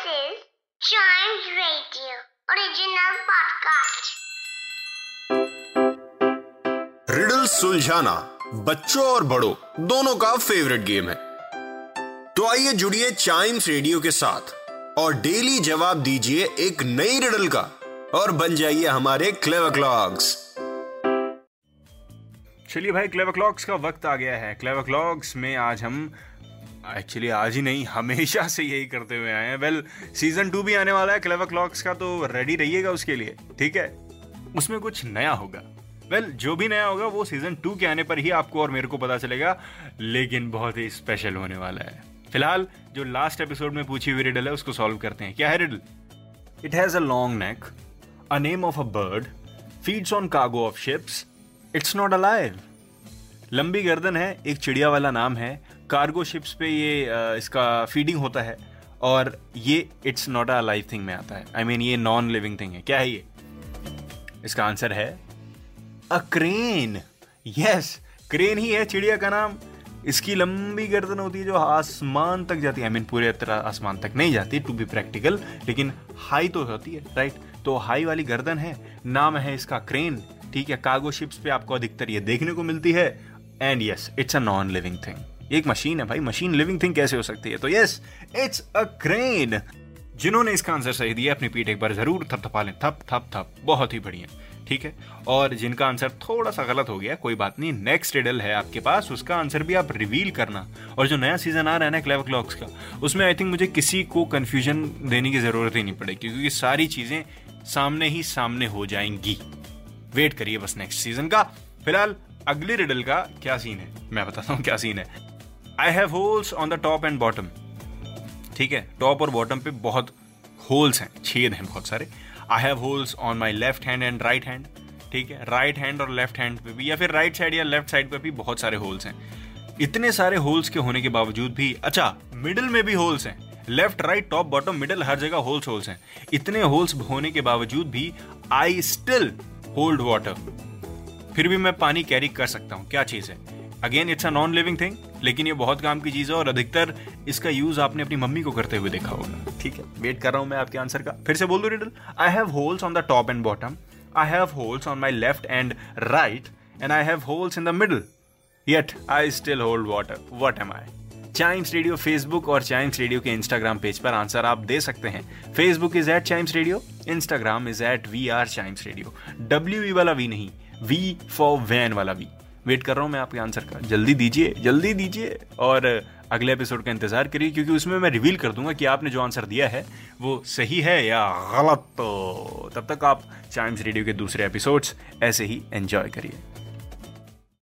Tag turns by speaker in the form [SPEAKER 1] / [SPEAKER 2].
[SPEAKER 1] This is Chimes Radio original podcast.
[SPEAKER 2] Riddle सुलझाना बच्चों और बड़ों दोनों का फेवरेट गेम है। तो आइए जुड़िए चाइम्स रेडियो के साथ और डेली जवाब दीजिए एक नई रिडल का और बन जाइए हमारे क्लेवर क्लॉक्स
[SPEAKER 3] चलिए भाई क्लेव क्लॉक्स का वक्त आ गया है। क्लेव क्लॉक्स में आज हम एक्चुअली आज ही नहीं हमेशा से यही करते हुए आए हैं। वेल सीज़न टू भी आने वाला है क्लेवर क्लॉक्स का तो रेडी रहिएगा उसके लिए ठीक है? उसमें कुछ नया होगा। वेल well, जो भी नया होगा वो सीज़न टू के आने पर ही आपको और मेरे को पता चलेगा लेकिन बहुत ही स्पेशल होने वाला है। फ़िलहाल जो लास्ट एपिसोड में पूछी हुई रिडल है उसको सॉल्व करते हैं। क्या है riddle it has a long neck a name of a bird feeds on cargo of ships it's not alive लंबी गर्दन है एक चिड़िया वाला नाम है कार्गो शिप्स पे ये इसका फीडिंग होता है और ये it's not a live thing में आता है। आई I मीन mean, ये नॉन लिविंग थिंग है। क्या है ये? इसका आंसर है अ क्रेन यस क्रेन ही है चिड़िया का नाम। इसकी लंबी गर्दन होती है जो आसमान तक जाती है। आई मीन पूरे तरह आसमान तक नहीं जाती टू बी प्रैक्टिकल लेकिन हाई तो होती है राइट तो हाई वाली गर्दन है नाम है इसका क्रेन ठीक है कार्गो शिप्स पे आपको अधिकतर ये देखने को मिलती है। And yes it's a non living thing एक मशीन है भाई मशीन लिविंग थिंग कैसे हो सकती है? तो यस इट्स अ क्रेन जिन्होंने इसका आंसर सही दिया अपनी पीठ एक बार ज़रूर थपथपा लें। थप थप थप। बहुत ही बढ़िया। ठीक है? और जिनका आंसर थोड़ा सा गलत हो गया, कोई बात नहीं नेक्स्ट रिडल है आपके पास, उसका आंसर भी आप रिवील करना। और जो नया सीज़न आ रहा है ना क्लेवर क्लॉक्स का, उसमें आई थिंक मुझे किसी को कंफ्यूजन देने की ज़रूरत ही नहीं पड़ेगी, क्योंकि सारी चीज़ें सामने ही सामने हो जाएँगी। वेट करिए बस नेक्स्ट सीज़न का। फ़िलहाल, अगली रिडल का क्या सीन है? मैं बताता हूँ क्या सीन है। I have holes on the top and bottom ठीक है? टॉप और बॉटम पे बहुत होल्स हैं, छेद हैं बहुत सारे। I have holes on my left hand and right hand ठीक है? राइट हैंड और लेफ़्ट हैंड पे भी, या फिर राइट साइड या लेफ़्ट साइड पे भी बहुत सारे होल्स हैं। इतने सारे होल्स के होने के बावजूद भी अच्छा मिडिल में भी होल्स हैं। Left right top bottom middle हर जगह होल्स होल्स हैं। इतने होल्स होने के बावजूद भी आई स्टिल होल्ड वाटर फिर भी मैं पानी कैरी कर सकता हूँ। क्या चीज़ है? Again it's a non living thing लेकिन ये बहुत काम की चीज़ है और अधिकतर इसका यूज़ आपने अपनी मम्मी को करते हुए देखा होगा। ठीक है? वेट कर रहा हूँ मैं आपके आंसर का। फिर से बोल दो riddle I have holes on the top and bottom I have holes on my left and right and I have holes in the middle yet I still hold water what am I Chimes Radio Facebook और Chimes radio के Instagram page पर answer आप दे सकते हैं। Facebook is at Chimes Radio Instagram is at we are Chimes Radio W E वाला V नहीं V for van वाला वी वेट कर रहा हूँ मैं आपके आंसर का। जल्दी दीजिए जल्दी दीजिए और अगले एपिसोड का इंतज़ार करिए, क्योंकि उसमें मैं रिवील कर दूँगा कि आपने जो आंसर दिया है, वो सही है या गलत। तो तब तक आप चाइम्स रेडियो के दूसरे एपिसोड्स ऐसे ही एंजॉय करिए।